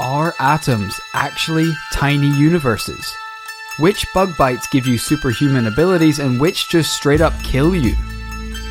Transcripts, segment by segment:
Are atoms actually tiny universes? Which bug bites give you superhuman abilities and which just straight up kill you?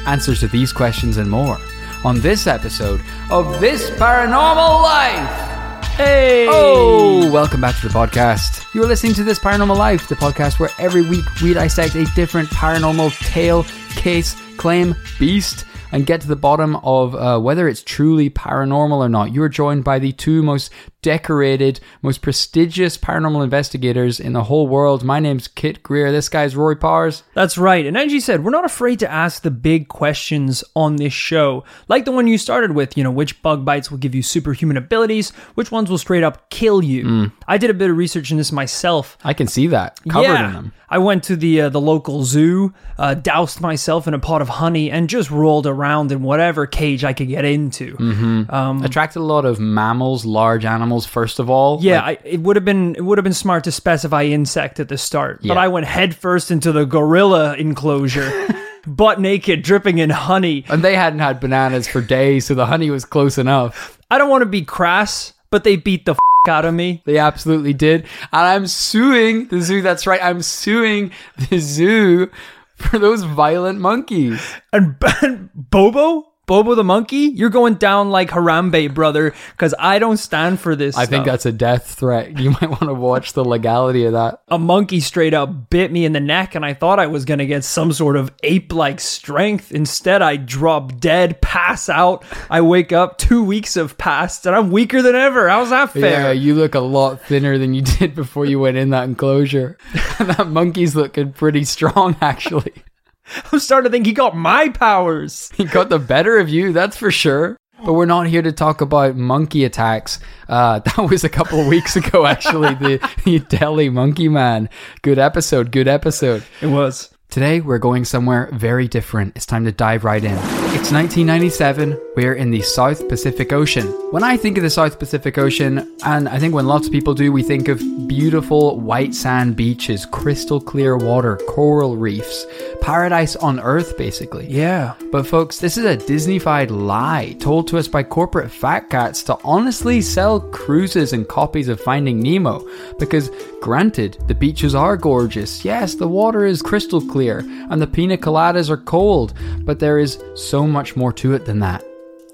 Answers to these questions and more on this episode of This Paranormal Life. Hey! Oh, welcome back to the podcast. You're listening to This Paranormal Life, the podcast where every week we dissect a different paranormal tale, case, claim, beast, and get to the bottom of uh, whether it's truly paranormal or not. You're joined by the two most decorated, most prestigious paranormal investigators in the whole world. My name's Kit Greer. This guy's Rory Powers. That's right. And as you said, we're not afraid to ask the big questions on this show. Like the one you started with, you know, which bug bites will give you superhuman abilities, which ones will straight up kill you. I did a bit of research in this myself. I can see that covered yeah. in them. I went to the uh, the local zoo, uh, doused myself in a pot of honey, and just rolled around in whatever cage I could get into. Mm. Attracted a lot of mammals, large animals, first of all. Yeah, Like, I, it would have been it would have been smart to specify insect at the start, but Yeah. I went headfirst into the gorilla enclosure, butt naked, dripping in honey. and they hadn't had bananas for days, so the honey was close enough. I don't want to be crass, but they beat the f- out of me. They absolutely did. And I'm suing the zoo. That's right. I'm suing the zoo for those violent monkeys. And, and Bobo, Bobo the monkey, you're going down like Harambe, brother, because I don't stand for this. I think that's a death threat. You might want to watch the legality of that. a monkey straight up bit me in the neck, and I thought I was gonna get some sort of ape-like strength. Instead, I drop dead, pass out. I wake up, two weeks have passed, and I'm weaker than ever. How's that fair? Yeah, you look a lot thinner than you did before you went in that enclosure. that monkey's looking pretty strong, actually. I'm starting to think he got my powers. He got the better of you, that's for sure. But we're not here to talk about monkey attacks. Uh, that was a couple of weeks ago, actually. The, the Delhi Monkey Man. Good episode. Good episode. It was. Today, we're going somewhere very different. It's time to dive right in. It's 1997. We're in the South Pacific Ocean. When I think of the South Pacific Ocean, and I think when lots of people do, we think of beautiful white sand beaches, crystal clear water, coral reefs, paradise on earth, basically. Yeah. But folks, this is a Disneyfied lie told to us by corporate fat cats to honestly sell cruises and copies of Finding Nemo. Because granted, the beaches are gorgeous. Yes, the water is crystal clear and the pina coladas are cold, but there is so much more to it than that.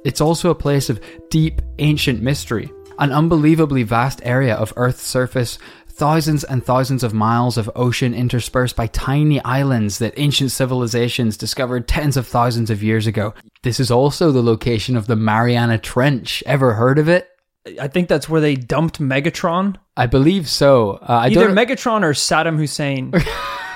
It's also a place of deep ancient mystery, an unbelievably vast area of Earth's surface thousands and thousands of miles of ocean interspersed by tiny islands that ancient civilizations discovered tens of thousands of years ago. This is also the location of the Mariana Trench. Ever heard of it? I think that's where they dumped Megatron. I believe so. Uh, I Either. Megatron or Saddam Hussein.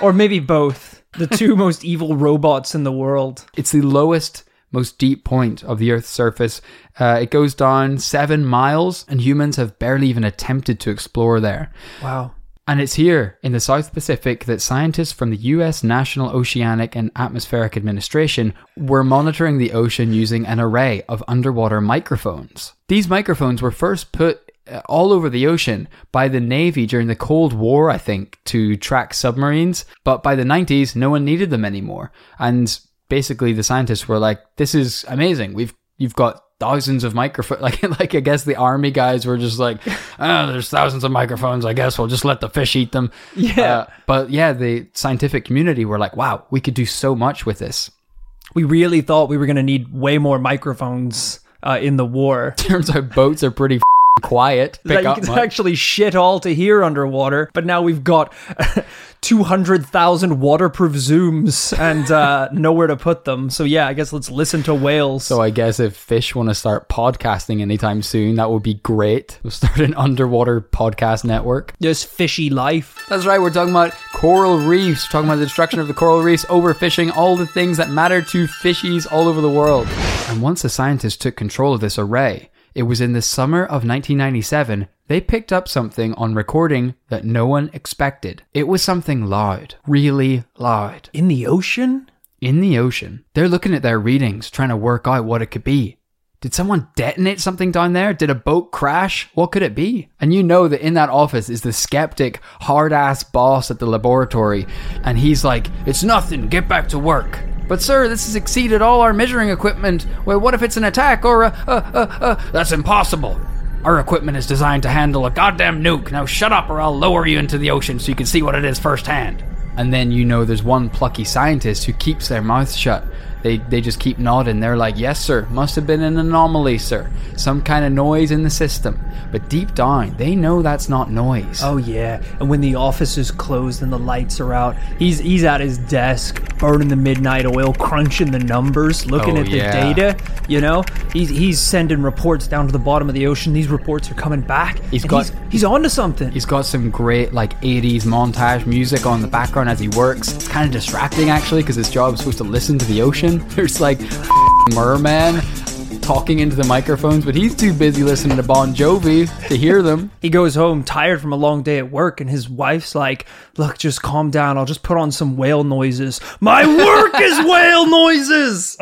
or maybe both. The two most evil robots in the world. it's the lowest, most deep point of the Earth's surface. Uh, it goes down seven miles, and humans have barely even attempted to explore there. Wow. And it's here in the South Pacific that scientists from the US National Oceanic and Atmospheric Administration were monitoring the ocean using an array of underwater microphones. These microphones were first put uh, all over the ocean by the Navy during the Cold War, I think, to track submarines. But by the 90s, no one needed them anymore. And basically, the scientists were like, this is amazing. We've, you've got thousands of microphones. Like, like I guess the army guys were just like, oh, there's thousands of microphones. I guess we'll just let the fish eat them. Yeah. Uh, but yeah, the scientific community were like, wow, we could do so much with this. We really thought we were going to need way more microphones uh, in the war. Turns out boats are pretty quiet. that you can much. actually shit all to hear underwater. But now we've got 200,000 waterproof zooms and uh, nowhere to put them. So yeah, I guess let's listen to whales. So I guess if fish want to start podcasting anytime soon, that would be great. We'll start an underwater podcast network. this fishy life. That's right, we're talking about coral reefs, we're talking about the destruction of the coral reefs, overfishing, all the things that matter to fishies all over the world. And once the scientists took control of this array, it was in the summer of 1997 they picked up something on recording that no one expected. It was something loud, really loud. In the ocean? In the ocean, they're looking at their readings, trying to work out what it could be. Did someone detonate something down there? Did a boat crash? What could it be? And you know that in that office is the skeptic, hard ass boss at the laboratory, and he's like, It's nothing, get back to work. But sir, this has exceeded all our measuring equipment. Well, what if it's an attack or a, a, a, a that's impossible. Our equipment is designed to handle a goddamn nuke. Now shut up or I'll lower you into the ocean so you can see what it is firsthand. And then you know there's one plucky scientist who keeps their mouth shut. They, they just keep nodding. They're like, yes, sir, must have been an anomaly, sir. Some kind of noise in the system. But deep down, they know that's not noise. Oh yeah, and when the office is closed and the lights are out, he's he's at his desk, burning the midnight oil, crunching the numbers, looking Oh, at the yeah. data. You know, he's he's sending reports down to the bottom of the ocean. These reports are coming back. He's got- he's, he's onto something. He's got some great like 80s montage music on the background as he works. It's kind of distracting actually because his job is supposed to listen to the ocean. There's like merman talking into the microphones, but he's too busy listening to Bon Jovi to hear them. He goes home tired from a long day at work, and his wife's like, "Look, just calm down. I'll just put on some whale noises. My work is whale noises.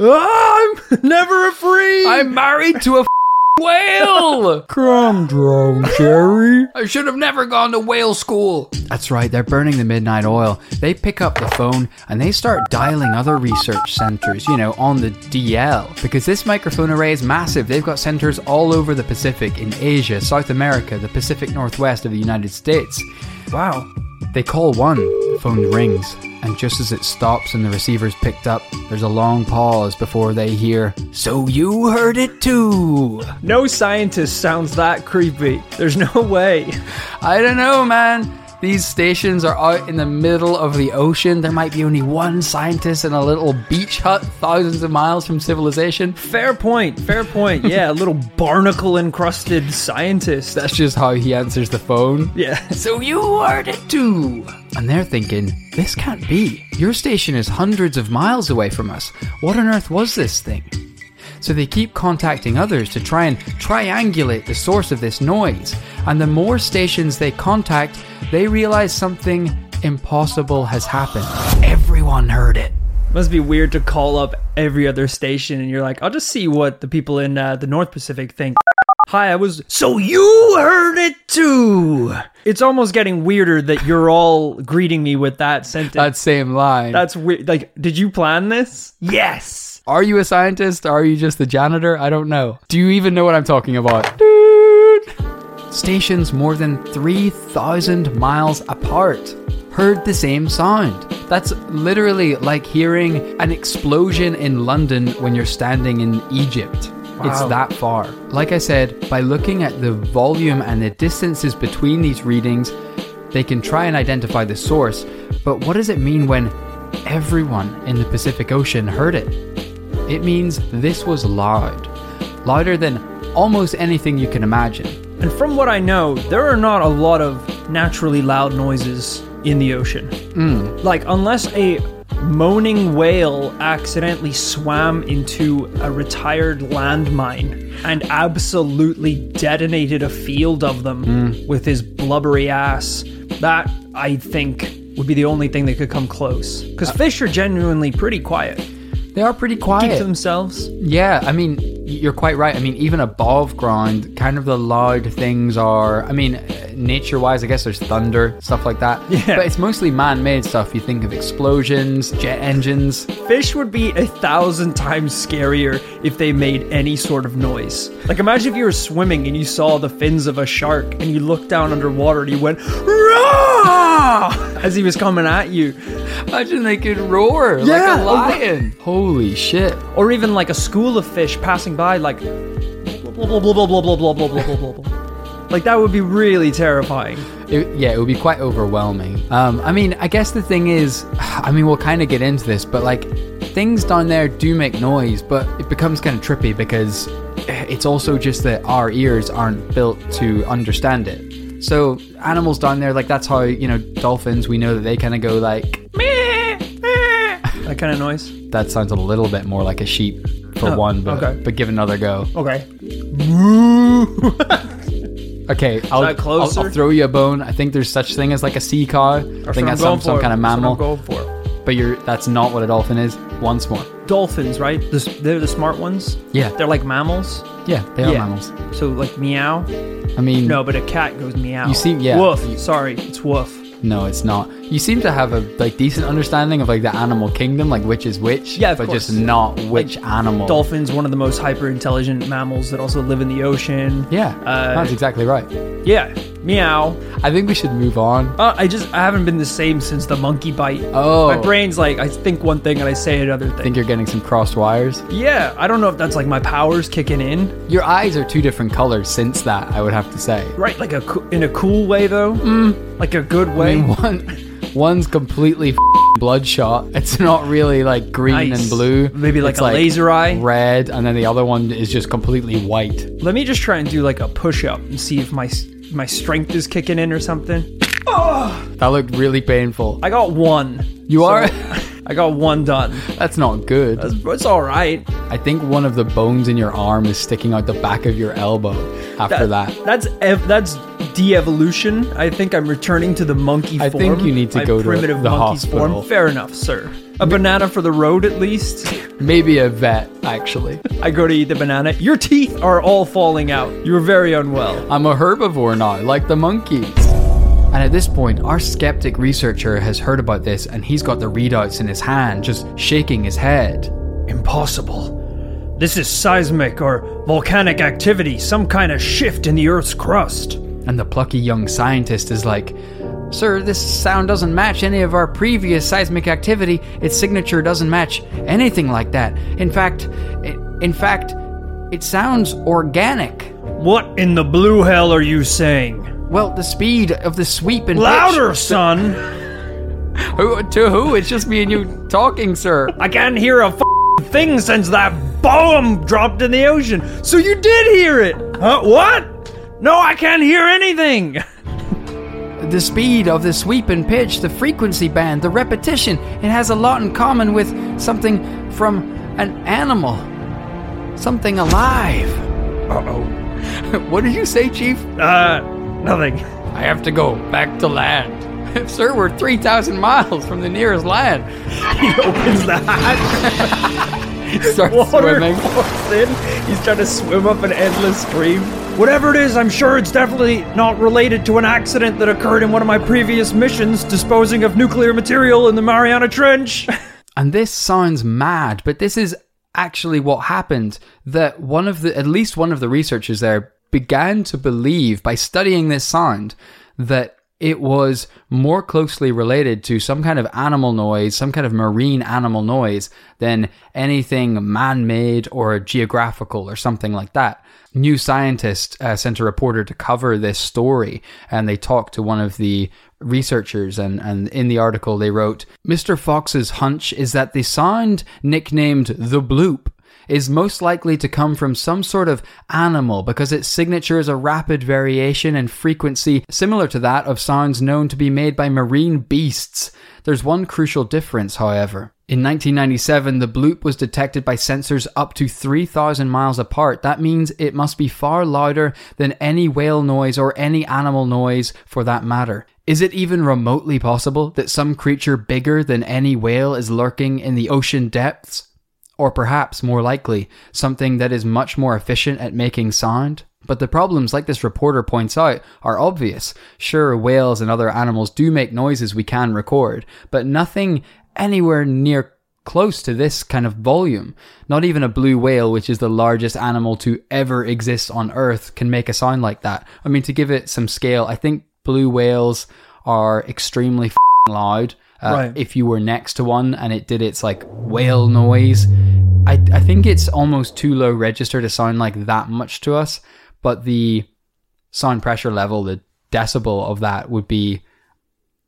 Ah, I'm never a free. I'm married to a whale. Calm down, Jerry. I should have never gone to whale school. That's right, they're burning the midnight oil. They pick up the phone and they start dialing other research centers, you know, on the DL. Because this microphone array is massive. They've got centers all over the Pacific, in Asia, South America, the Pacific Northwest of the United States. Wow. They call one, the phone rings, and just as it stops and the receiver's picked up, there's a long pause before they hear, So you heard it too! No scientist sounds that creepy. There's no way. I don't know, man. These stations are out in the middle of the ocean. There might be only one scientist in a little beach hut thousands of miles from civilization. Fair point. Fair point. Yeah, a little barnacle encrusted scientist. That's just how he answers the phone. yeah. So you heard it too. And they're thinking, this can't be. Your station is hundreds of miles away from us. What on earth was this thing? So they keep contacting others to try and triangulate the source of this noise. And the more stations they contact, they realize something impossible has happened. Everyone heard it. Must be weird to call up every other station and you're like, I'll just see what the people in uh, the North Pacific think. Hi, I was. So you heard it too! It's almost getting weirder that you're all greeting me with that sentence. That same line. That's weird. Like, did you plan this? Yes! Are you a scientist? Are you just the janitor? I don't know. Do you even know what I'm talking about? Dude! Stations more than 3,000 miles apart heard the same sound. That's literally like hearing an explosion in London when you're standing in Egypt. It's that far. Like I said, by looking at the volume and the distances between these readings, they can try and identify the source. But what does it mean when everyone in the Pacific Ocean heard it? It means this was loud. Louder than almost anything you can imagine. And from what I know, there are not a lot of naturally loud noises in the ocean. Mm. Like, unless a moaning whale accidentally swam into a retired landmine and absolutely detonated a field of them mm. with his blubbery ass, that, I think, would be the only thing that could come close. Because uh, fish are genuinely pretty quiet. They are pretty Keep quiet. to themselves. Yeah, I mean, you're quite right. I mean, even above ground, kind of the loud things are. I mean, uh, nature wise, I guess there's thunder, stuff like that. Yeah. But it's mostly man made stuff. You think of explosions, jet engines. Fish would be a thousand times scarier if they made any sort of noise. Like, imagine if you were swimming and you saw the fins of a shark and you looked down underwater and you went, Rah! as he was coming at you. Imagine they could roar Yeah, like a lion. Holy shit. Or even like a school of fish passing by, like, blah, blah, blah, blah, blah, blah, blah, blah, blah, blah, blah, blah. Like, that would be really terrifying. It, yeah, it would be quite overwhelming. Um, I mean, I guess the thing is, I mean, we'll kind of get into this, but like, things down there do make noise, but it becomes kind of trippy because it's also just that our ears aren't built to understand it. So, animals down there, like, that's how, you know, dolphins, we know that they kind of go like, meh, meh. That kind of noise. That sounds a little bit more like a sheep for Oh, one, but, okay. but give it another go. Okay. Okay, I'll? I'll, I'll throw you a bone. I think there's such thing as like a sea cow. I think that's some, some kind of mammal. I'm going for. But you're that's not what a dolphin is. Once more. Dolphins, right? The, they're the smart ones. Yeah. They're like mammals. Yeah, they are Yeah. mammals. So like meow. I mean, No, but a cat goes meow. You see- yeah. Woof. Sorry, it's woof. No, it's not. You seem to have a like decent understanding of like the animal kingdom, like which is which. Yeah, of but course. just not which animal. Dolphins, one of the most hyper intelligent mammals that also live in the ocean. Yeah, Uh, that's exactly right. Yeah, meow. I think we should move on. Uh, I just I haven't been the same since the monkey bite. Oh. my brain's like I think one thing and I say another I thing. think you're getting some crossed wires. yeah, I don't know if that's like my powers kicking in. Your eyes are two different colors since that. I would have to say. Right, like a in a cool way though. Mm. Like a good I way. mean, one, one's completely bloodshot. It's not really like green Nice. and blue. Maybe like It's a laser eye. red, and then the other one is just completely white. Let me just try and do like a push up and see if my my strength is kicking in or something. That looked really painful. I got one. You are. I got one done. That's not good. That's, it's all right. I think one of the bones in your arm is sticking out the back of your elbow after that. That's ev- that's de-evolution. I think I'm returning to the monkey form. I think you need to go to primitive the monkey's hospital. form. Fair enough, sir. A banana for the road, at least. Maybe a vet, actually. I go to eat the banana. Your teeth are all falling out. You're very unwell. I'm a herbivore now, like the monkeys. And at this point, our skeptic researcher has heard about this and he's got the readouts in his hand, just shaking his head. Impossible. This is seismic or volcanic activity, some kind of shift in the Earth's crust. And the plucky young scientist is like, Sir, this sound doesn't match any of our previous seismic activity. Its signature doesn't match anything like that. In fact, in fact, it sounds organic. What in the blue hell are you saying? Well, the speed of the sweep and pitch- Louder, son! Who, to who? It's just me and you talking, sir. I can't hear a f- thing since that bomb dropped in the ocean. So you did hear it? Huh? What? No, I can't hear anything. The speed of the sweep and pitch, the frequency band, the repetition, it has a lot in common with something from an animal. Something alive. Uh oh. What did you say, Chief? Uh, nothing. I have to go back to land. Sir, we're 3,000 miles from the nearest land. He opens the hatch. Start Water swimming. pours in. He's trying to swim up an endless stream. Whatever it is, I'm sure it's definitely not related to an accident that occurred in one of my previous missions disposing of nuclear material in the Mariana Trench. And this sounds mad, but this is actually what happened. That one of the, at least one of the researchers there began to believe by studying this sound that it was more closely related to some kind of animal noise, some kind of marine animal noise than anything man made or geographical or something like that. New Scientist uh, sent a reporter to cover this story and they talked to one of the researchers and, and in the article they wrote Mr. Fox's hunch is that the sound nicknamed the bloop is most likely to come from some sort of animal because its signature is a rapid variation in frequency similar to that of sounds known to be made by marine beasts. There's one crucial difference, however. In 1997, the bloop was detected by sensors up to 3,000 miles apart. That means it must be far louder than any whale noise or any animal noise for that matter. Is it even remotely possible that some creature bigger than any whale is lurking in the ocean depths? Or perhaps, more likely, something that is much more efficient at making sound? But the problems, like this reporter points out, are obvious. Sure, whales and other animals do make noises we can record, but nothing anywhere near close to this kind of volume. Not even a blue whale, which is the largest animal to ever exist on Earth, can make a sound like that. I mean, to give it some scale, I think blue whales are extremely loud. Uh, Right. If you were next to one and it did its like whale noise, I, I think it's almost too low register to sound like that much to us. But the sound pressure level, the decibel of that would be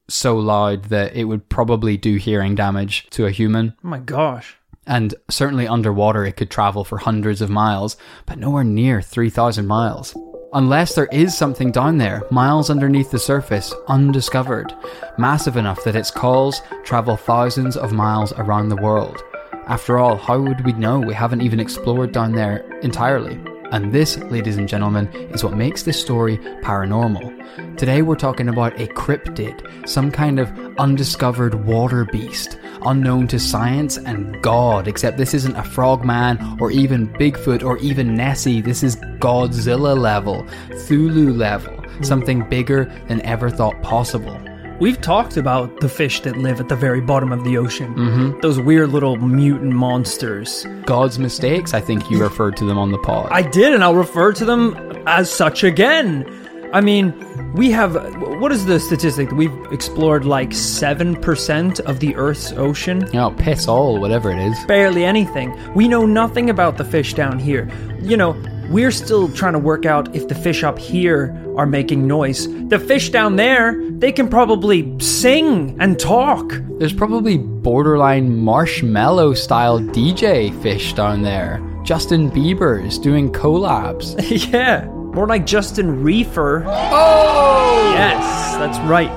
so loud that it would probably do hearing damage to a human. oh my gosh. And certainly underwater, it could travel for hundreds of miles, but nowhere near 3,000 miles. Unless there is something down there, miles underneath the surface, undiscovered, massive enough that its calls travel thousands of miles around the world. After all, how would we know? We haven't even explored down there entirely. And this, ladies and gentlemen, is what makes this story paranormal. Today we're talking about a cryptid, some kind of undiscovered water beast, unknown to science and God, except this isn't a frogman or even Bigfoot or even Nessie. This is Godzilla level, Cthulhu level, hmm. something bigger than ever thought possible. We've talked about the fish that live at the very bottom of the ocean. Mm-hmm. Those weird little mutant monsters. God's mistakes, I think you referred to them on the pod. I did, and I'll refer to them as such again. I mean, we have. What is the statistic? We've explored like 7% of the Earth's ocean. know, piss all, whatever it is. barely anything. We know nothing about the fish down here. You know, we're still trying to work out if the fish up here are making noise. The fish down there, they can probably sing and talk. There's probably borderline Marshmello style DJ fish down there. Justin Bieber's doing collabs. yeah, more like Justin Reefer. Oh! Yes, that's right.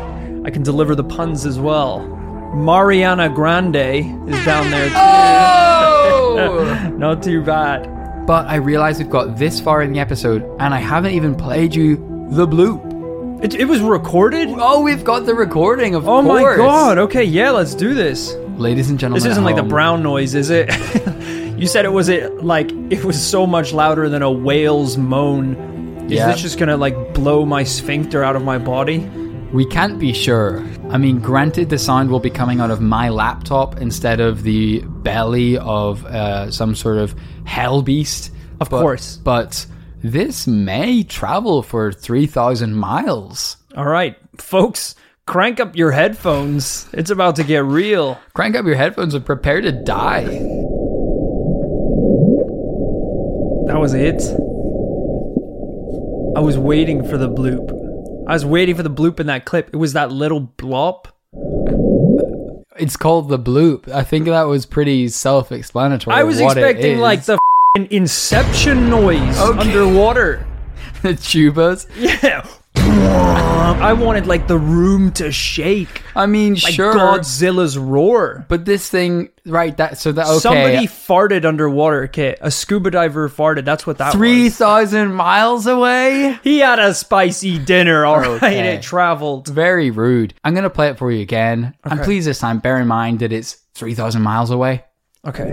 I can deliver the puns as well. Mariana Grande is down there too. Oh! Not too bad. But I realize we've got this far in the episode and I haven't even played you the bloop. It, it was recorded? Oh, we've got the recording, of Oh my course. god. Okay, yeah, let's do this. Ladies and gentlemen, This isn't like the home, brown noise, is it? you said it was it like it was so much louder than a whale's moan. Is Yeah. this just gonna like blow my sphincter out of my body? We can't be sure. I mean, granted, the sound will be coming out of my laptop instead of the belly of uh, some sort of hell beast. Of But- course. But this may travel for 3,000 miles. All right, folks, crank up your headphones. It's about to get real. Crank up your headphones and prepare to die. That was it. I was waiting for the bloop. I was waiting for the bloop in that clip. It was that little blop. It's called the bloop. I think that was pretty self explanatory. I was expecting like the f***ing Inception noise Okay. underwater. the tubas. Yeah. Um, I wanted like the room to shake. I mean, Like sure. Godzilla's roar. But this thing, right? That so that okay. Somebody farted underwater, okay? A scuba diver farted. That's what that three was. thousand miles away. He had a spicy dinner, all right. Okay. It traveled. Very rude. I'm gonna play it for you again, and please this time bear in mind that it's three thousand miles away. Okay.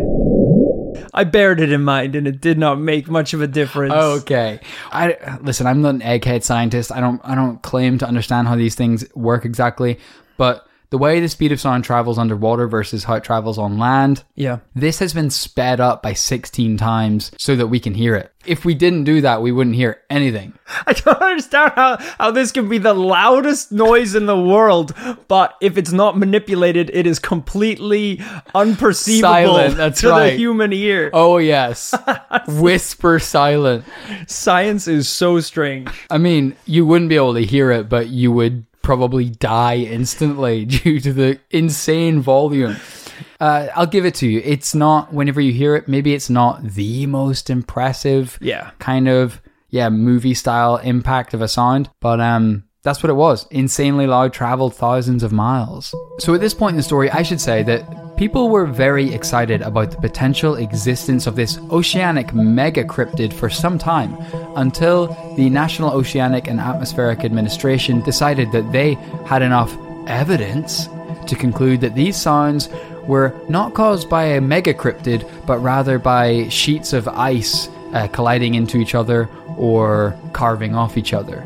I bared it in mind and it did not make much of a difference. Okay. I listen. I'm not an egghead scientist. I don't. I don't claim to understand how these things work exactly, but the way the speed of sound travels underwater versus how it travels on land, Yeah. this has been sped up by 16 times so that we can hear it. If we didn't do that, we wouldn't hear anything. I don't understand how, how this can be the loudest noise in the world, but if it's not manipulated, it is completely unperceivable Silent, that's to the human ear. Oh yes, whisper silent. Science is so strange. I mean, you wouldn't be able to hear it, but you would probably die instantly due to the insane volume. Uh, I'll give it to you. It's not, whenever you hear it, maybe it's not the most impressive Yeah. kind of, yeah, movie style impact of a sound, but um, that's what it was. Insanely loud, traveled thousands of miles. So at this point in the story, I should say that people were very excited about the potential existence of this oceanic mega cryptid for some time until the National Oceanic and Atmospheric Administration decided that they had enough evidence to conclude that these sounds were not caused by a mega cryptid, but rather by sheets of ice uh, colliding into each other or carving off each other.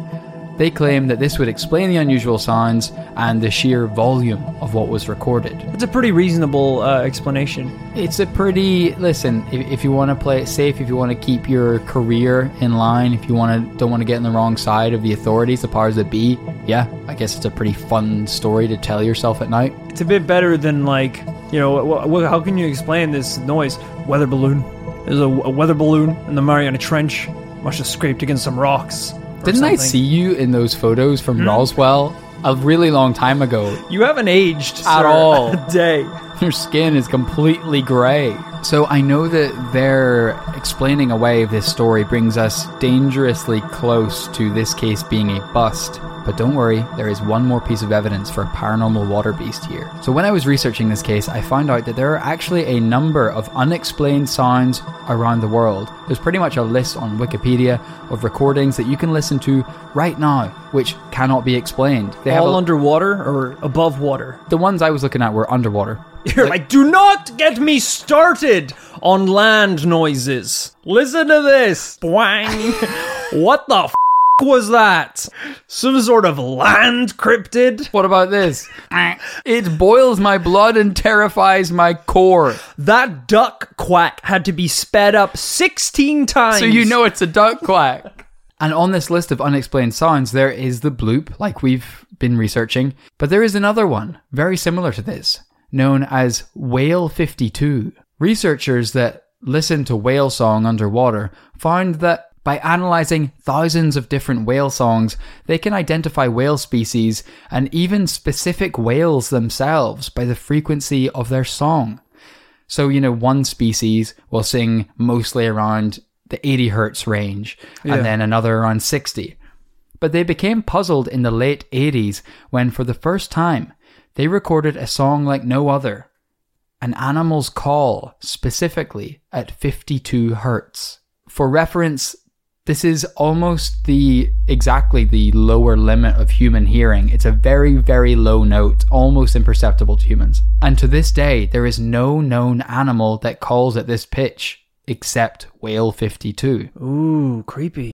They claim that this would explain the unusual sounds and the sheer volume of what was recorded. It's a pretty reasonable uh, explanation. It's a pretty listen. If, if you want to play it safe, if you want to keep your career in line, if you want to don't want to get on the wrong side of the authorities, the powers that be, yeah, I guess it's a pretty fun story to tell yourself at night. It's a bit better than like, you know, wh- wh- how can you explain this noise? Weather balloon. There's a, a weather balloon in the Mariana Trench. Must have scraped against some rocks. Didn't I see you in those photos from Hmm? Roswell a really long time ago? You haven't aged At sir, all. A day. Your skin is completely gray. So I know that their explaining away of this story brings us dangerously close to this case being a bust. But don't worry, there is one more piece of evidence for a paranormal water beast here. So when I was researching this case, I found out that there are actually a number of unexplained sounds around the world. There's pretty much a list on Wikipedia of recordings that you can listen to right now, which cannot be explained. They have All a- underwater or above water? the ones I was looking at were underwater. You're like, do not get me started on land noises. Listen to this. Boing. what the f- was that? Some sort of land cryptid? What about this? it boils my blood and terrifies my core. That duck quack had to be sped up 16 times. So you know it's a duck quack. And on this list of unexplained sounds, there is the bloop, like we've been researching. But there is another one, very similar to this, known as Whale 52. Researchers that listen to whale song underwater found that by analyzing thousands of different whale songs, they can identify whale species and even specific whales themselves by the frequency of their song. So, you know, one species will sing mostly around the 80 hertz range, Yeah. and then another around 60. But they became puzzled in the late 80s when, for the first time, they recorded a song like no other an animal's call specifically at 52 hertz. For reference, this is almost the exactly the lower limit of human hearing. It's a very, very low note, almost imperceptible to humans. And to this day, there is no known animal that calls at this pitch except whale 52. Ooh, creepy.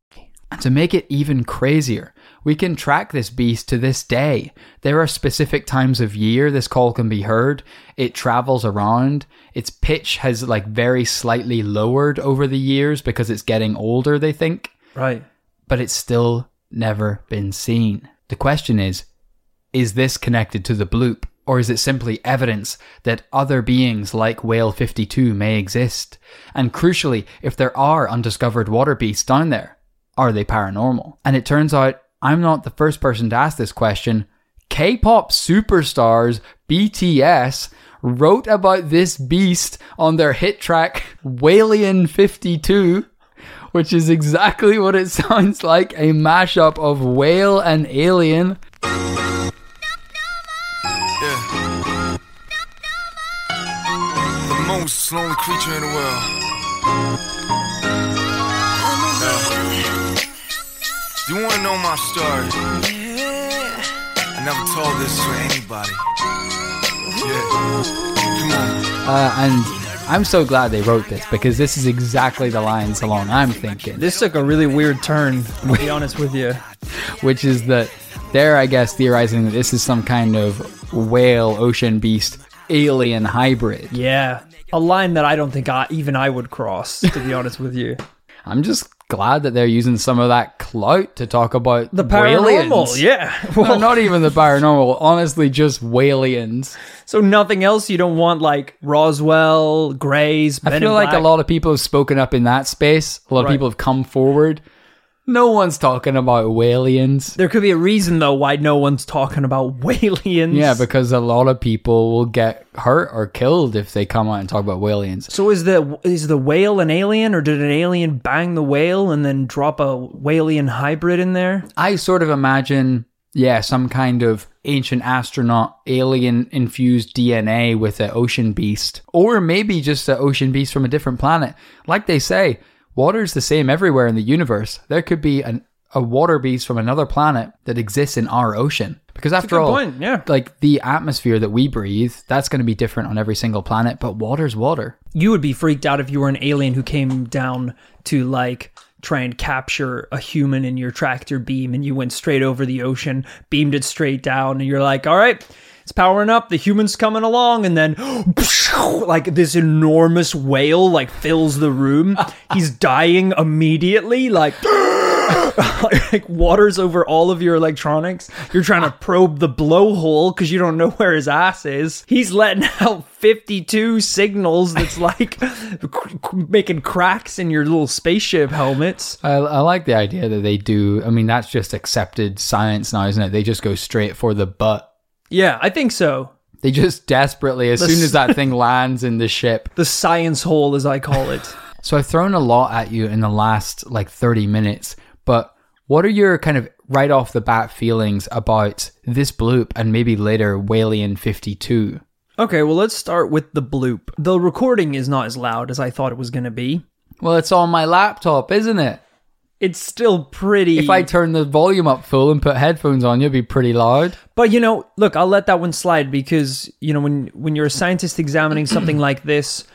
to make it even crazier, we can track this beast to this day. There are specific times of year this call can be heard. It travels around. Its pitch has like very slightly lowered over the years because it's getting older, they think, Right. but it's still never been seen. The question is, is this connected to the bloop? Or is it simply evidence that other beings like Whale 52 may exist? And crucially, if there are undiscovered water beasts down there, are they paranormal? And it turns out I'm not the first person to ask this question. K pop superstars BTS wrote about this beast on their hit track Whalien 52, which is exactly what it sounds like a mashup of whale and alien. The most creature in the world. You wanna know my story? I never told this to anybody. Yeah. Come on. Uh, and I'm so glad they wrote this because this is exactly the lines along I'm thinking. This took a really weird turn, to be honest with you. which is that they're, I guess, theorizing that this is some kind of whale, ocean beast, alien hybrid. Yeah. A line that I don't think I, even I would cross, to be honest with you. I'm just glad that they're using some of that clout to talk about The paranormal, whaliens. yeah. No, Well, not even the paranormal. Honestly, just whaliens. so nothing else. You don't want like Roswell, Grays. I feel like a lot of people have spoken up in that space. A lot Right. of people have come forward. No one's talking about whaliens. There could be a reason though why no one's talking about whaliens. Yeah, because a lot of people will get hurt or killed if they come out and talk about whaliens. So is the is the whale an alien, or did an alien bang the whale and then drop a whalien hybrid in there? I sort of imagine, yeah, some kind of ancient astronaut alien infused DNA with an ocean beast. Or maybe just an ocean beast from a different planet. Like they say, water's the same everywhere in the universe. There could be an, a water beast from another planet that exists in our ocean. Because after all, point, yeah. like the atmosphere that we breathe, that's going to be different on every single planet, but water's water. You would be freaked out if you were an alien who came down to like try and capture a human in your tractor beam and you went straight over the ocean, beamed it straight down, and you're like, all right, it's powering up, the human's coming along, and then like this enormous whale like fills the room. He's dying immediately, like like waters over all of your electronics. You're trying to probe the blowhole because you don't know where his ass is. He's letting out 52 signals that's like making cracks in your little spaceship helmets. I, I like the idea that they do. I mean, that's just accepted science now, isn't it? They just go straight for the butt. Yeah, I think so. They just desperately, as The soon as that thing lands in the ship. The science hole, as I call it. So I've thrown a lot at you in the last like 30 minutes, but what are your kind of right off the bat feelings about this bloop and maybe later Whalien 52? Okay, well, let's start with the bloop. The recording is not as loud as I thought it was going to be. Well, it's on my laptop, isn't it? It's still pretty. If I turn the volume up full and put headphones on, you'd be pretty loud. But you know, look, I'll let that one slide because you know when when you're a scientist examining something like this,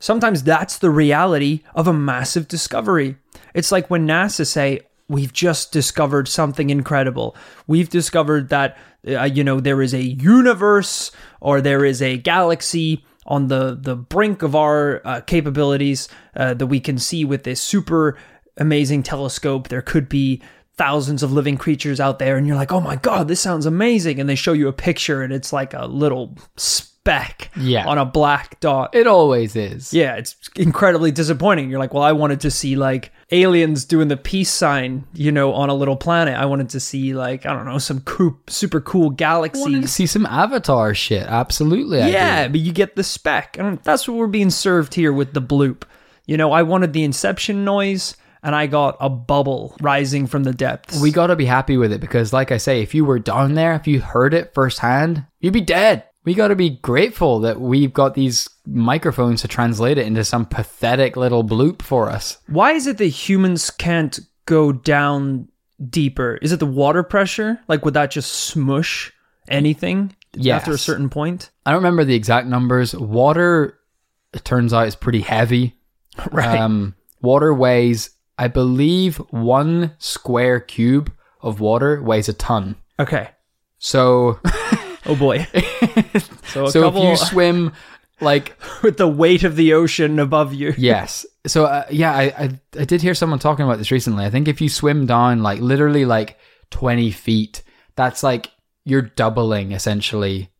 sometimes that's the reality of a massive discovery. It's like when NASA say, "We've just discovered something incredible. We've discovered that uh, you know there is a universe or there is a galaxy." On the, the brink of our uh, capabilities uh, that we can see with this super amazing telescope. There could be thousands of living creatures out there, and you're like, oh my god, this sounds amazing. And they show you a picture, and it's like a little speck Yeah. on a black dot. It always is. yeah, it's incredibly disappointing. You're like, well, I wanted to see like aliens doing the peace sign, you know, on a little planet. I wanted to see like I don't know some cool, super cool I wanted to galaxies. see some Avatar shit. Absolutely. I Yeah, do. but you get the spec, and that's what we're being served here with the bloop. You know, I wanted the Inception noise, and I got a bubble rising from the depths. We got to be happy with it because, like I say, if you were down there, if you heard it firsthand, you'd be dead. We got to be grateful that we've got these microphones to translate it into some pathetic little bloop for us. Why is it that humans can't go down deeper? Is it the water pressure? Like, would that just smush anything after a certain point? I don't remember the exact numbers. Water, it turns out, is pretty heavy. Right. Um, water weighs, I believe, one square cube of water weighs a ton. okay. So, Oh boy. so a so couple if you swim like with the weight of the ocean above you. Yes. So uh, yeah, I, I I did hear someone talking about this recently. I think if you swim down like literally like twenty feet, that's like you're doubling essentially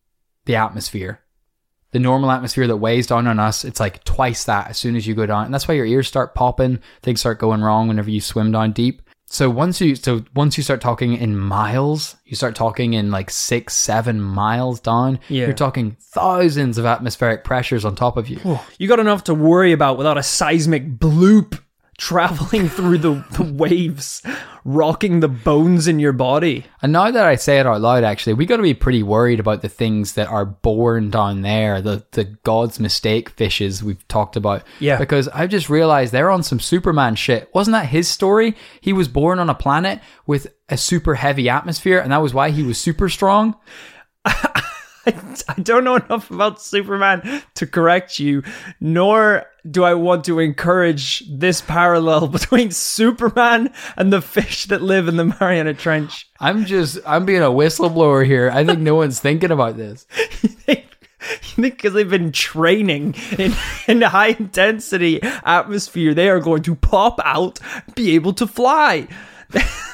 the atmosphere. The normal atmosphere that weighs down on us, it's like twice that as soon as you go down. And that's why your ears start popping, things start going wrong whenever you swim down deep. So once you so once you start talking in miles, you start talking in like six, seven miles down. Yeah. You're talking thousands of atmospheric pressures on top of you. You got enough to worry about without a seismic bloop traveling through the, the waves, rocking the bones in your body. And now that I say it out loud, actually, we got to be pretty worried about the things that are born down there, the the God's mistake fishes we've talked about. Yeah. Because I've just realized they're on some Superman shit. Wasn't that his story? He was born on a planet with a super heavy atmosphere, and that was why he was super strong. I don't know enough about Superman to correct you, nor do I want to encourage this parallel between Superman and the fish that live in the Mariana Trench. I'm just I'm being a whistleblower here. I think no one's thinking about this. you because they've been training in, in high intensity atmosphere, they are going to pop out, be able to fly.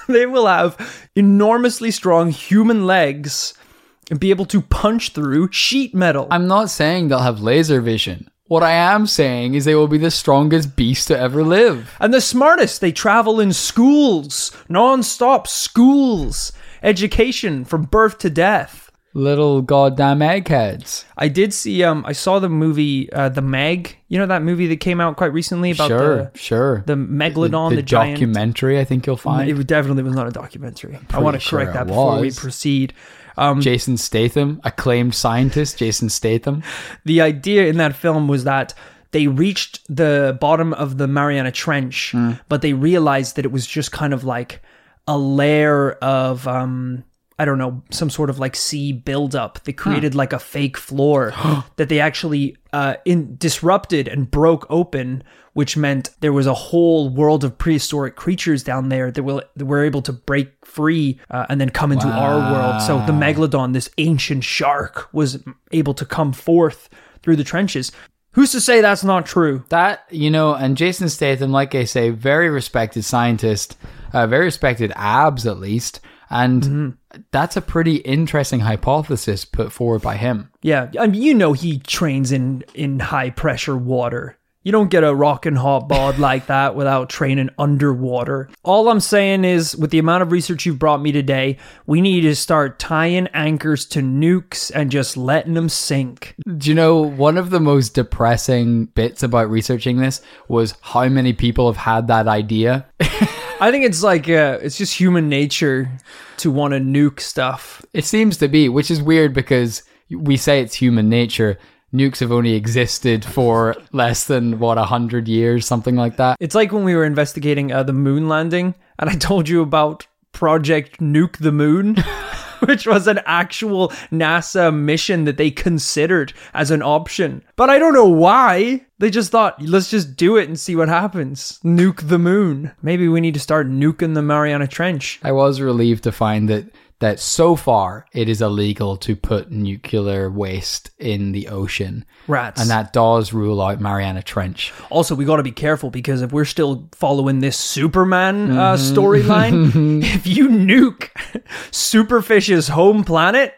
they will have enormously strong human legs and be able to punch through sheet metal. I'm not saying they'll have laser vision. What I am saying is they will be the strongest beast to ever live. and the smartest, they travel in schools, non-stop schools, education from birth to death. Little goddamn eggheads. I did see um I saw the movie uh, The Meg. You know that movie that came out quite recently about Sure, the sure. Sure. The megalodon, the, the, giant documentary, I think you'll find. It definitely was not a documentary. I want to sure correct that before we proceed. Um, Jason Statham, acclaimed scientist Jason Statham. the idea in that film was that they reached the bottom of the Mariana Trench, but they realized that it was just kind of like a layer of um I don't know, some sort of like sea buildup. They created like a fake floor that they actually uh in disrupted and broke open, which meant there was a whole world of prehistoric creatures down there that will that were able to break free uh, and then come into our world. So the megalodon, this ancient shark, was able to come forth through the trenches. Who's to say that's not true? That, you know, and Jason Statham, like I say, very respected scientist, uh, very respected abs at least. And Mm-hmm. That's a pretty interesting hypothesis put forward by him. Yeah, I mean, you know he trains in in high pressure water. You don't get a rockin' hot bod like that without training underwater. All I'm saying is, with the amount of research you've brought me today, we need to start tying anchors to nukes and just letting them sink. Do you know one of the most depressing bits about researching this was how many people have had that idea? I think it's like uh, it's just human nature to want to nuke stuff. It seems to be, which is weird because we say it's human nature. Nukes have only existed for less than what a hundred years, something like that. It's like when we were investigating uh, the moon landing, and I told you about Project Nuke the Moon, which was an actual NASA mission that they considered as an option. But I don't know why. They just thought, let's just do it and see what happens. Nuke the moon. Maybe we need to start nuking the Mariana Trench. I was relieved to find that that so far it is illegal to put nuclear waste in the ocean. Rats. And that does rule out Mariana Trench. Also, we got to be careful because if we're still following this Superman uh, storyline, if you nuke Superfish's home planet,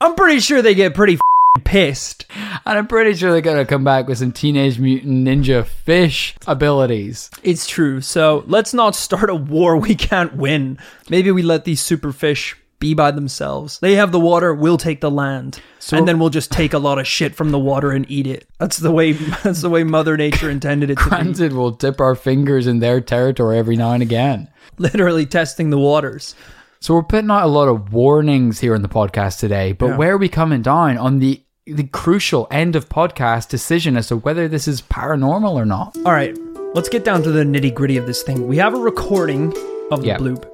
I'm pretty sure they get pretty f***ing pissed. And I'm pretty sure they're going to come back with some Teenage Mutant Ninja Fish abilities. It's true. So let's not start a war we can't win. Maybe we let these superfish be by themselves. They have the water, we'll take the land. and then we'll just take a lot of shit from the water and eat it. That's the way that's the way Mother Nature intended it to be. Granted, we'll dip our fingers in their territory every now and again. Literally testing the waters. So we're putting out a lot of warnings here in the podcast today, but Yeah. where are we coming down on the the crucial end of podcast decision as to whether this is paranormal or not? All right, let's get down to the nitty gritty of this thing. We have a recording of the Yeah. bloop.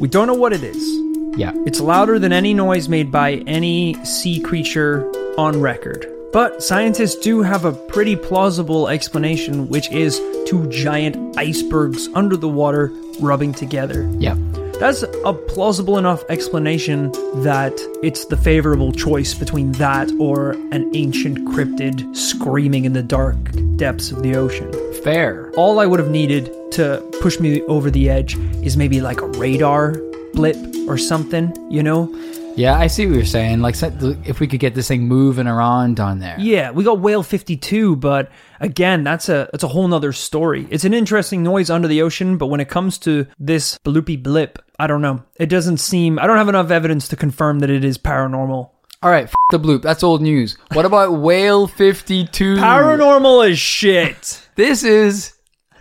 We don't know what it is. Yeah. It's louder than any noise made by any sea creature on record. But scientists do have a pretty plausible explanation, which is two giant icebergs under the water rubbing together. Yeah. That's a plausible enough explanation that it's the favorable choice between that or an ancient cryptid screaming in the dark depths of the ocean. Fair. All I would have needed to push me over the edge is maybe like a radar blip or something, you know? Yeah, I see what you're saying. Like, if we could get this thing moving around on there. Yeah, we got whale 52, but again, that's a that's a whole nother story. It's an interesting noise under the ocean, but when it comes to this bloopy blip, I don't know. It doesn't seem I don't have enough evidence to confirm that it is paranormal. All right, f- the bloop. That's old news. What about Whale 52? Paranormal is shit. This is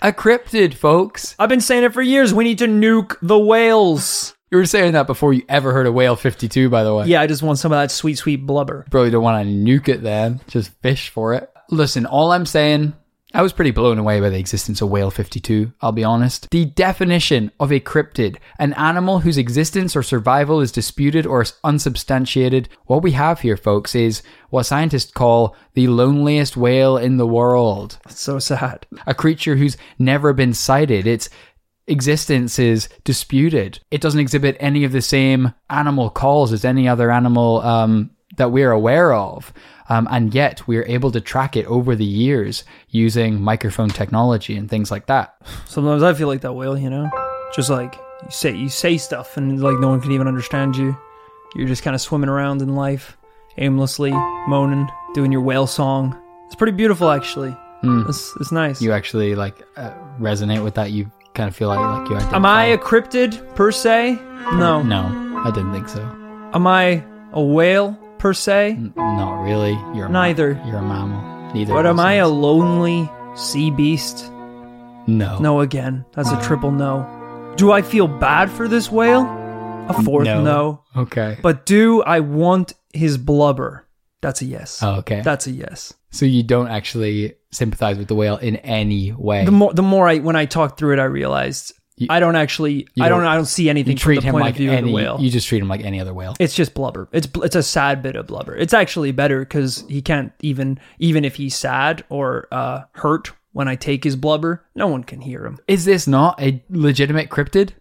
a cryptid, folks. I've been saying it for years. We need to nuke the whales. You were saying that before you ever heard of Whale 52, by the way. Yeah, I just want some of that sweet, sweet blubber. Probably don't want to nuke it then. Just fish for it. Listen, all I'm saying, I was pretty blown away by the existence of Whale 52, I'll be honest. The definition of a cryptid, an animal whose existence or survival is disputed or unsubstantiated, what we have here, folks, is what scientists call the loneliest whale in the world. It's so sad. A creature who's never been sighted. Its existence is disputed. It doesn't exhibit any of the same animal calls as any other animal um, that we're aware of. Um, and yet we're able to track it over the years using microphone technology and things like that. Sometimes I feel like that whale, you know, just like you say you say stuff and like no one can even understand you. You're just kind of swimming around in life, aimlessly moaning, doing your whale song. It's pretty beautiful, actually. It's, it's nice. You actually like uh, resonate with that. You kind of feel like like you identify. Am I a cryptid per se? No. No, I didn't think so. Am I a whale per se? Not really. You're a ma- Neither. you're a mammal. Neither. But am I a lonely sea beast? no? No, again. That's a triple no. Do I feel bad for this whale? A fourth No. no. Okay. But do I want his blubber? That's a yes. Oh, okay. That's a yes. so you don't actually sympathize with the whale in any way. The more the more I when I talked through it, I realized You- I don't actually I don't don't- I don't see anything from treat the him point like of view any. of the whale. You just treat him like any other whale. It's just blubber. It's it's a sad bit of blubber. It's actually better because he can't even even if he's sad or uh, hurt when I take his blubber, no one can hear him. Is this not a legitimate cryptid?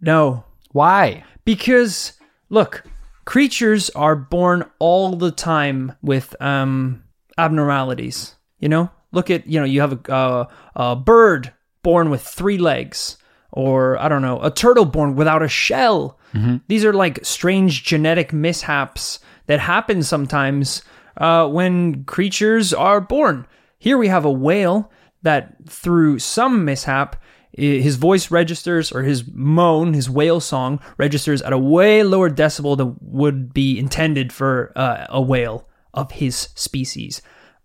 No, Why? because look, creatures are born all the time with um abnormalities. You know, look at you know you have a uh, a bird born with three legs, or I don't know, a turtle born without a shell. These are like strange genetic mishaps that happen sometimes uh, when creatures are born. Here we have a whale that, through some mishap, his voice registers or his moan, his whale song registers at a way lower decibel than would be intended for uh, a whale of his species.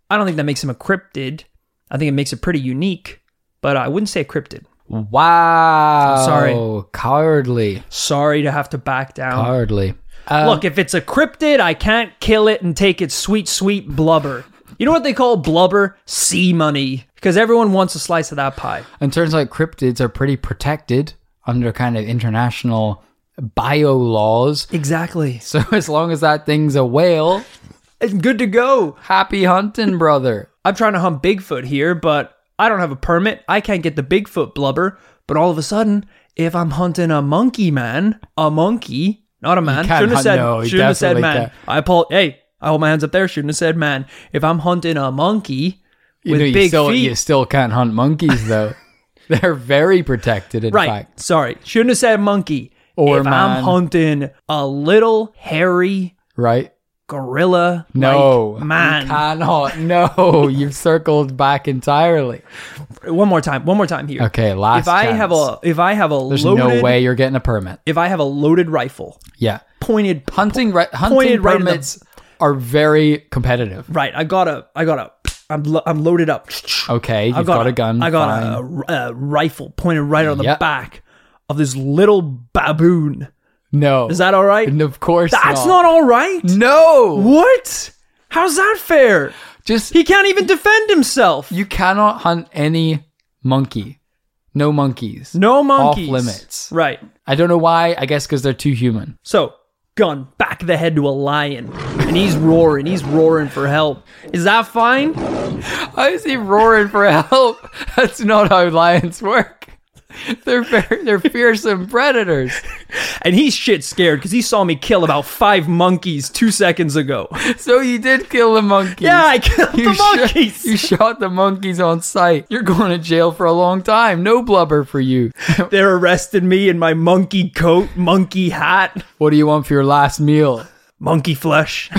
I don't think that makes him a cryptid. I think it makes it pretty unique, but I wouldn't say a cryptid. Wow. Sorry. Cowardly. Sorry to have to back down. Cowardly. Um, Look, if it's a cryptid, I can't kill it and take its sweet, sweet blubber. You know what they call blubber? Sea money. Because everyone wants a slice of that pie. And turns out cryptids are pretty protected under kind of international bio laws. Exactly. So as long as that thing's a whale, It's good to go. happy hunting, brother. I'm trying to hunt Bigfoot here, but I don't have a permit. I can't get the Bigfoot blubber. But all of a sudden, if I'm hunting a monkey man, a monkey, not a man, shouldn't have said, no, shouldn't have said man. can't. I pull, hey, I hold my hands up there. Shouldn't have said man. If I'm hunting a monkey You with know, you big still, feet, you still can't hunt monkeys though. They're very protected, in Right. fact. Sorry. Shouldn't have said monkey. Or if man. I'm hunting a little hairy Right? Gorilla No. man. You cannot. No. You've circled back entirely. One more time. One more time here. Okay, last If I chance. have a if I have a There's loaded no way you're getting a permit. if I have a loaded rifle Yeah. pointed Hunting, ri- hunting pointed right in the- permits are very competitive. right, I got a I got a I'm lo- I'm loaded up. Okay, I you've got, a gun. I got a, a rifle pointed right on the Yep. back of this little baboon. No. Is that all right? And of course That's not all right. No. What? How's that fair? Just He can't even defend himself. you cannot hunt any monkey. No monkeys. No monkeys. Off limits. Right. I don't know why. I guess because they're too human. So, gun back the head to a lion, and he's roaring. He's roaring for help. Is that fine? How is he roaring for help? That's not how lions work. They're very, they're fearsome predators. And he's shit scared because he saw me kill about five monkeys two seconds ago. So you did kill the monkeys. Yeah, I killed the shot- monkeys. you shot the monkeys on sight. You're going to jail for a long time. No blubber for you. They're arresting me in my monkey coat, monkey hat, What do you want for your last meal? monkey flesh.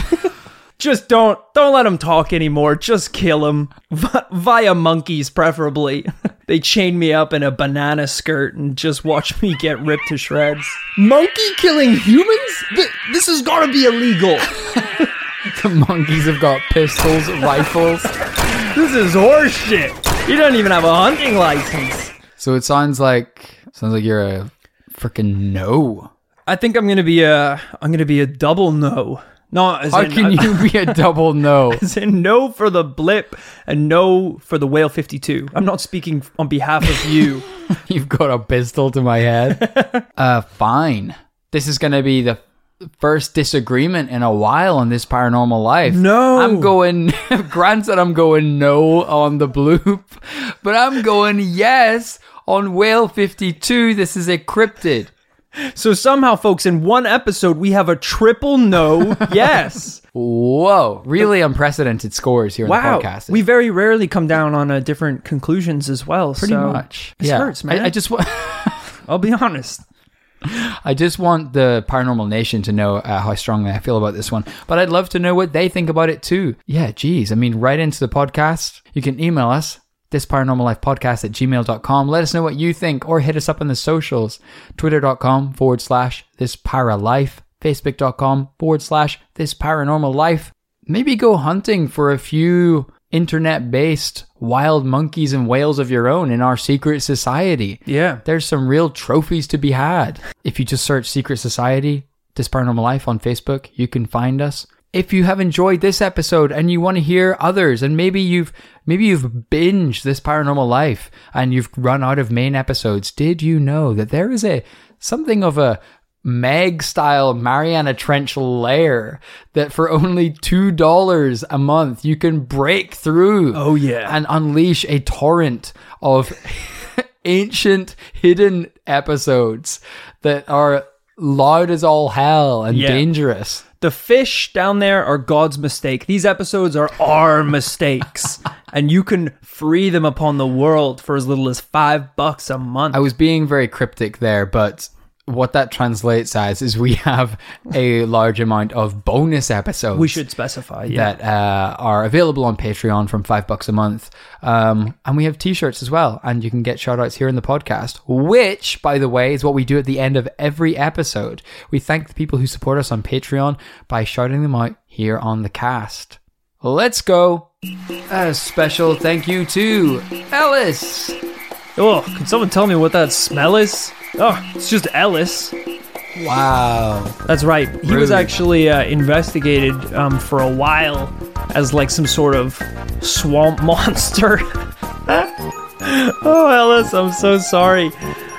Just don't don't let him talk anymore. Just kill him Vi- via monkeys, preferably. they chain me up in a banana skirt and just watch me get ripped to shreds. Monkey killing humans? Th- this has got to be illegal. The monkeys have got pistols, rifles. This is horseshit. You don't even have a hunting license. So it sounds like sounds like you're a freaking no. I think I'm gonna be a I'm gonna be a double no. No, as How in, can you be a double no? As in no for the blip and no for the whale 52. I'm not speaking on behalf of you. You've got a pistol to my head. uh, fine. This is going to be the first disagreement in a while on this paranormal life. No. I'm going, granted, I'm going no on the bloop, but I'm going yes on whale 52. This is a cryptid. So somehow, folks, in one episode, we have a triple no yes. Whoa, really unprecedented scores here wow. in the podcast. We very rarely come down on uh, different conclusions as well. pretty so much. This hurts, man. I, I just want. I'll be honest. I just want the Paranormal Nation to know uh, how strongly I feel about this one. But I'd love to know what they think about it too. Yeah, geez. I mean, right into the podcast. You can email us, this paranormal life podcast at gmail.com. Let us know what you think or hit us up on the socials. Twitter.com forward slash this para life. Facebook.com forward slash this paranormal life. Maybe go hunting for a few internet based wild monkeys and whales of your own in our secret society. Yeah. There's some real trophies to be had. If you just search Secret Society, This Paranormal Life on Facebook, you can find us. If you have enjoyed this episode and you want to hear others, and maybe you've maybe you've binged this paranormal life and you've run out of main episodes, did you know that there is a something of a Meg style Mariana Trench layer that for only $2 a month you can break through. Oh, yeah. And unleash a torrent of ancient hidden episodes that are loud as all hell and Yeah. dangerous. The fish down there are God's mistake. These episodes are our mistakes. and you can free them upon the world for as little as five bucks a month. I was being very cryptic there, but what that translates as is we have a large amount of bonus episodes. we should specify. Yeah. that uh, are available on Patreon from five bucks a month. Um, and we have t-shirts as well. And you can get shout outs here in the podcast, which, by the way, is what we do at the end of every episode. We thank the people who support us on Patreon by shouting them out here on the cast. Let's go. A special thank you to Ellis. oh, can someone tell me what that smell is? Oh, it's just Ellis. Wow. That's right. He was actually uh, investigated um, for a while as like some sort of swamp monster. oh, Ellis, I'm so sorry.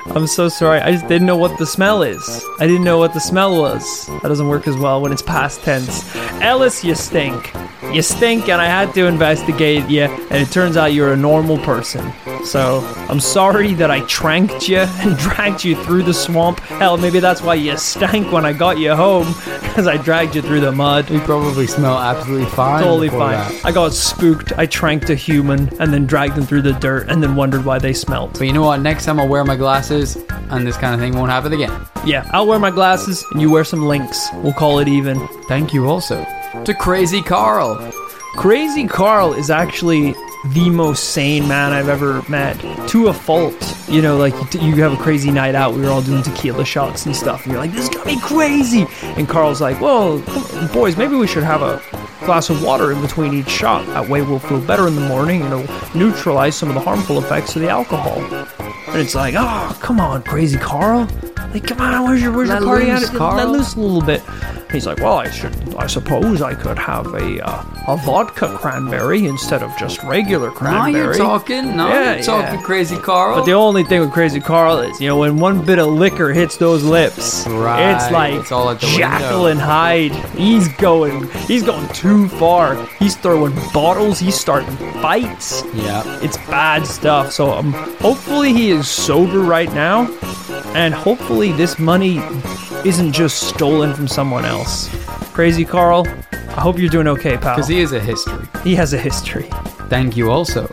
I'm so sorry. I just didn't know what the smell is. I didn't know what the smell was. That doesn't work as well when it's past tense. Ellis, you stink. You stink, and I had to investigate you, and it turns out you're a normal person. So I'm sorry that I tranked you and dragged you through the swamp. Hell, maybe that's why you stank when I got you home, because I dragged you through the mud. We probably smell absolutely fine. Totally fine. that. I got spooked. I tranked a human and then dragged them through the dirt and then wondered why they smelt. But you know what? Next time I'll wear my glasses and this kind of thing won't happen again. Yeah, I'll wear my glasses and you wear some Lynx. We'll call it even. Thank you also to Crazy Carl. Crazy Carl is actually the most sane man I've ever met to a fault. You know, like you have a crazy night out. We were all doing tequila shots and stuff, and you're like, "This got me crazy." And Carl's like, "Well, boys, maybe we should have a glass of water in between each shot. That way, we'll feel better in the morning, and it'll neutralize some of the harmful effects of the alcohol." And it's like, "Oh, come on, crazy Carl! Like, come on, where's your where's Let your party loose, attitude? Carl." Let loose a little bit." He's like, "Well, I should. I suppose I could have a uh, a vodka cranberry instead of just regular cranberry. Now you're talking. Now Yeah, you're talking, yeah. Crazy Carl. But the only thing with Crazy Carl is, you know, when one bit of liquor hits those lips, Right, it's like it's all the Jekyll window. and Hyde. He's going, he's going too far. He's throwing bottles. He's starting fights. yeah. It's bad stuff. So um, hopefully he is sober right now, and hopefully this money isn't just stolen from someone else. Crazy Carl, I hope you're doing okay, pal. Because he is a history. he has a history. Thank you also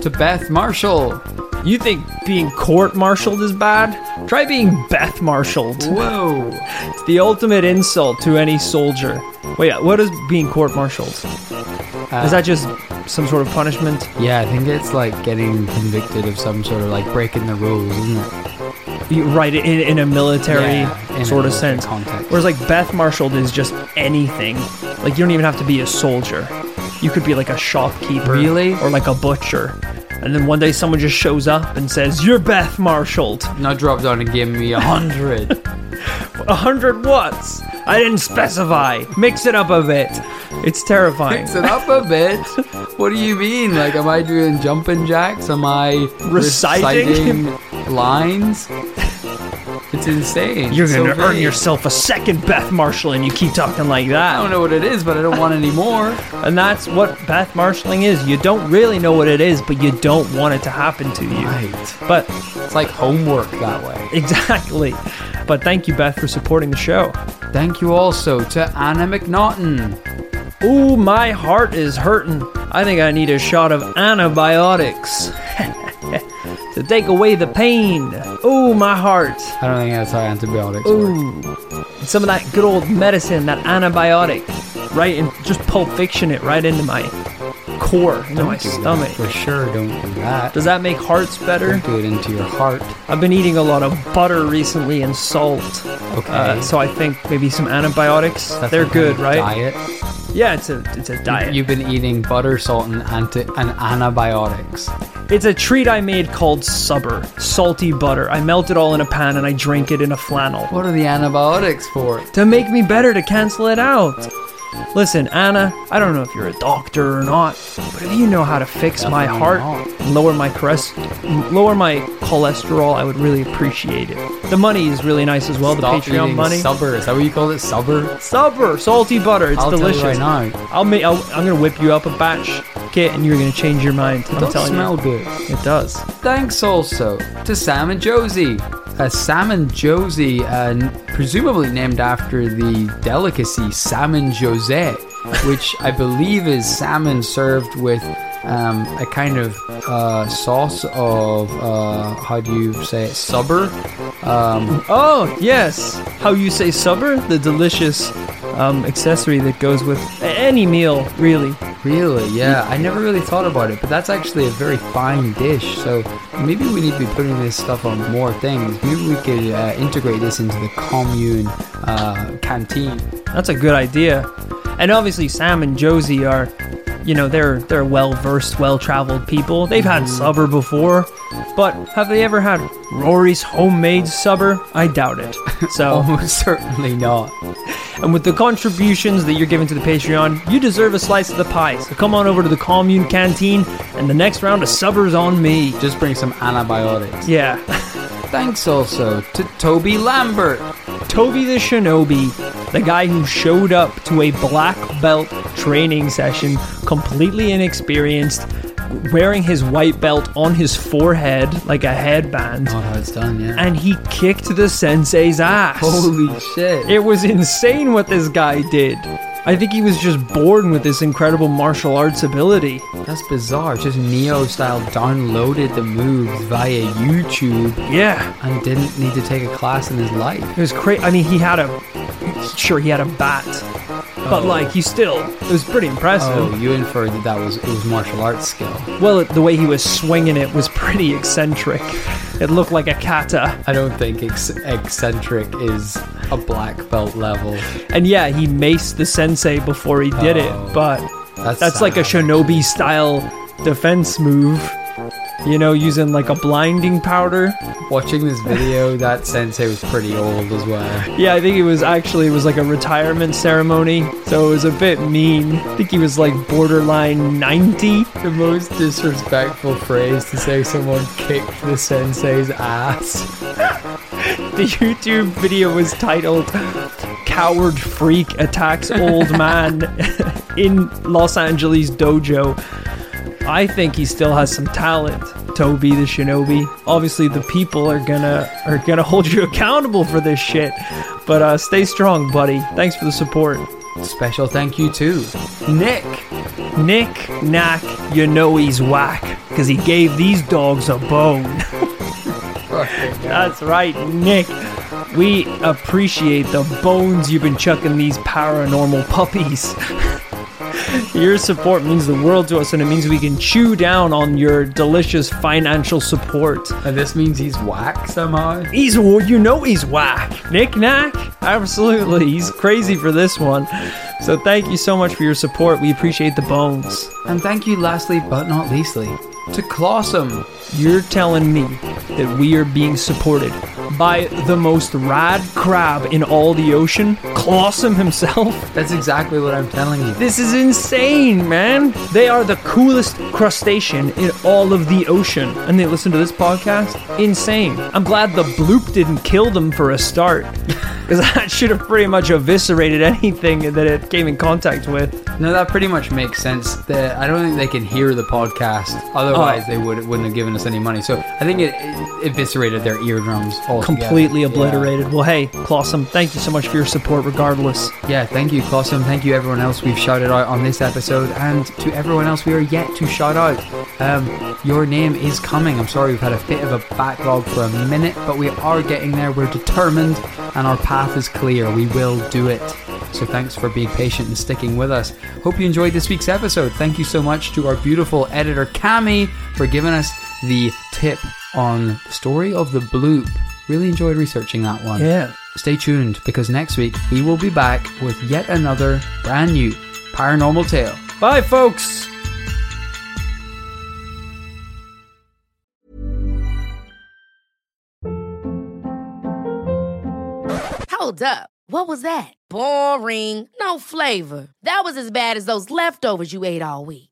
to Beth Marshall. You think being court-martialed is bad? Try being Beth-martialed. Whoa. It's the ultimate insult to any soldier. Wait, what is being court-martialed? is that just some sort of punishment? Yeah, I think it's like getting convicted of some sort of like breaking the rules, isn't it? You- Right, in, in a military Yeah, in a sort of military sense. context. Whereas like Beth-martialed is just anything. Like you don't even have to be a soldier. You could be like a shopkeeper. Really? Or like a butcher. And then one day someone just shows up and says, You're Beth-martialed. Now drop down and give me a hundred. A hundred watts. I didn't specify. Mix it up a bit. It's terrifying. Mix it up a bit. What do you mean? Like, am I doing jumping jacks? Am I Reciting? reciting lines? It's insane. You're It's gonna so earn vague. yourself a second Beth Marshall and you keep talking like that. I don't know what it is, but I don't want any more. And that's what Beth marshalling is. You don't really know what it is, but you don't want it to happen to you. Right. But It's like homework that way. exactly. But thank you, Beth, for supporting the show. Thank you also to Anna McNaughton. Ooh, my heart is hurting. I think I need a shot of antibiotics to take away the pain. Ooh, my heart. I don't think that's how antibiotics work. Ooh, some of that good old medicine, that antibiotic, right? And just pulp fiction it right into my core, into my do that. stomach. For sure, don't do that. Does that make hearts better? Don't do it into your heart. I've been eating a lot of butter recently and salt. Okay. Uh, so I think maybe some antibiotics. That's They're good, right? Diet. Yeah, it's a it's a diet. You've been eating butter, salt, and, anti- and antibiotics. It's a treat I made called subber, salty butter. I melt it all in a pan and I drink it in a flannel What are the antibiotics for? to make me better to cancel it out. Listen, Anna, I don't know if you're a doctor or not, but if you know how to fix my heart, and lower my chores- lower my cholesterol, I would really appreciate it. The money is really nice as well. Stop the Patreon eating money. Subber. Is that what you call it? Subber? Subber, salty butter. It's I'll delicious. tell you right now. I'll make. I'll, I'm gonna whip you up a batch, kit, and you're gonna change your mind. I'm It does telling smell you, good. it does. Thanks also to Sam and Josie. Uh, Salmon Josie, uh, presumably named after the delicacy salmon jose, which I believe is salmon served with um, a kind of uh, sauce of, uh, how do you say it, subber? Um, Oh yes, how you say subber? The delicious um, accessory that goes with any meal, really. really, yeah. I never really thought about it, but that's actually a very fine dish. So maybe we need to be putting this stuff on more things. Maybe we could uh, integrate this into the commune uh, canteen. That's a good idea. And obviously, Sam and Josie are, you know, they're they're well versed, well traveled people. They've had mm-hmm. subber before, but have they ever had Rory's homemade subber? I doubt it. So. Almost certainly not. And with the contributions that you're giving to the Patreon, you deserve a slice of the pie. So come on over to the commune canteen, and the next round of subbers on me. Just bring some antibiotics. Yeah. Thanks also to Toby Lambert. Toby the Shinobi, the guy who showed up to a black belt training session, completely inexperienced, wearing his white belt on his forehead like a headband, Not how it's done, yeah. and he kicked the sensei's ass. Holy shit. It was insane what this guy did. I think he was just born with this incredible martial arts ability. That's bizarre. Just Neo style downloaded the moves via YouTube Yeah. and didn't need to take a class in his life. It was crazy. I mean, he had a. Sure, he had a bat. But, oh. like, he still. It was pretty impressive. Oh, you inferred that that was it was martial arts skill. Well, it, the way he was swinging it was pretty eccentric. It looked like a kata. I don't think ex- eccentric is a black belt level. And yeah, he maced the sensei before he did Oh, it, but that's that's like a shinobi style defense move. You know, using like a blinding powder. Watching this video, that sensei was pretty old as well. Yeah, I think it was actually it was like a retirement ceremony, so it was a bit mean. I think he was like borderline 90. The most disrespectful phrase to say someone kicked the sensei's ass. The YouTube video was titled Coward Freak Attacks Old Man in Los Angeles Dojo. I think he still has some talent, Toby the Shinobi. Obviously the people are gonna are gonna hold you accountable for this shit. But uh stay strong, buddy. Thanks for the support. Special thank you to Nick. Nick Knack, you know he's whack, because he gave these dogs a bone. That's right, Nick. We appreciate the bones you've been chucking these paranormal puppies. your support means the world to us, and it means we can chew down on your delicious financial support. And this means he's whack somehow. He's, you know, he's whack. Nick Knack? Absolutely. He's crazy for this one. So thank you so much for your support. We appreciate the bones. And thank you, lastly but not leastly, to Clawsome. You're telling me that we are being supported by the most rad crab in all the ocean, Clawsome himself? That's exactly what I'm telling you. This is insane, man. They are the coolest crustacean in all of the ocean. And they listen to this podcast? Insane. I'm glad the bloop didn't kill them for a start. Because that should have pretty much eviscerated anything that it came in contact with. No, that pretty much makes sense. The, I don't think they can hear the podcast. Otherwise, Oh. they would wouldn't have given us any money. So I think it, it eviscerated their eardrums. Completely Yeah. obliterated. Well, hey, Clawsome, thank you so much for your support regardless. Yeah, thank you, Clawsome. Thank you, everyone else we've shouted out on this episode, and to everyone else we are yet to shout out. Um, your name is coming. I'm sorry we've had a bit of a backlog for a minute, but we are getting there. We're determined, and our path is clear. We will do it. So thanks for being patient and sticking with us. Hope you enjoyed this week's episode. Thank you so much to our beautiful editor, Cami, for giving us the tip on the story of the bloop. Really enjoyed researching that one. Yeah. Stay tuned because next week we will be back with yet another brand new paranormal tale. Bye, folks. Hold up. What was that? Boring. No flavor. That was as bad as those leftovers you ate all week.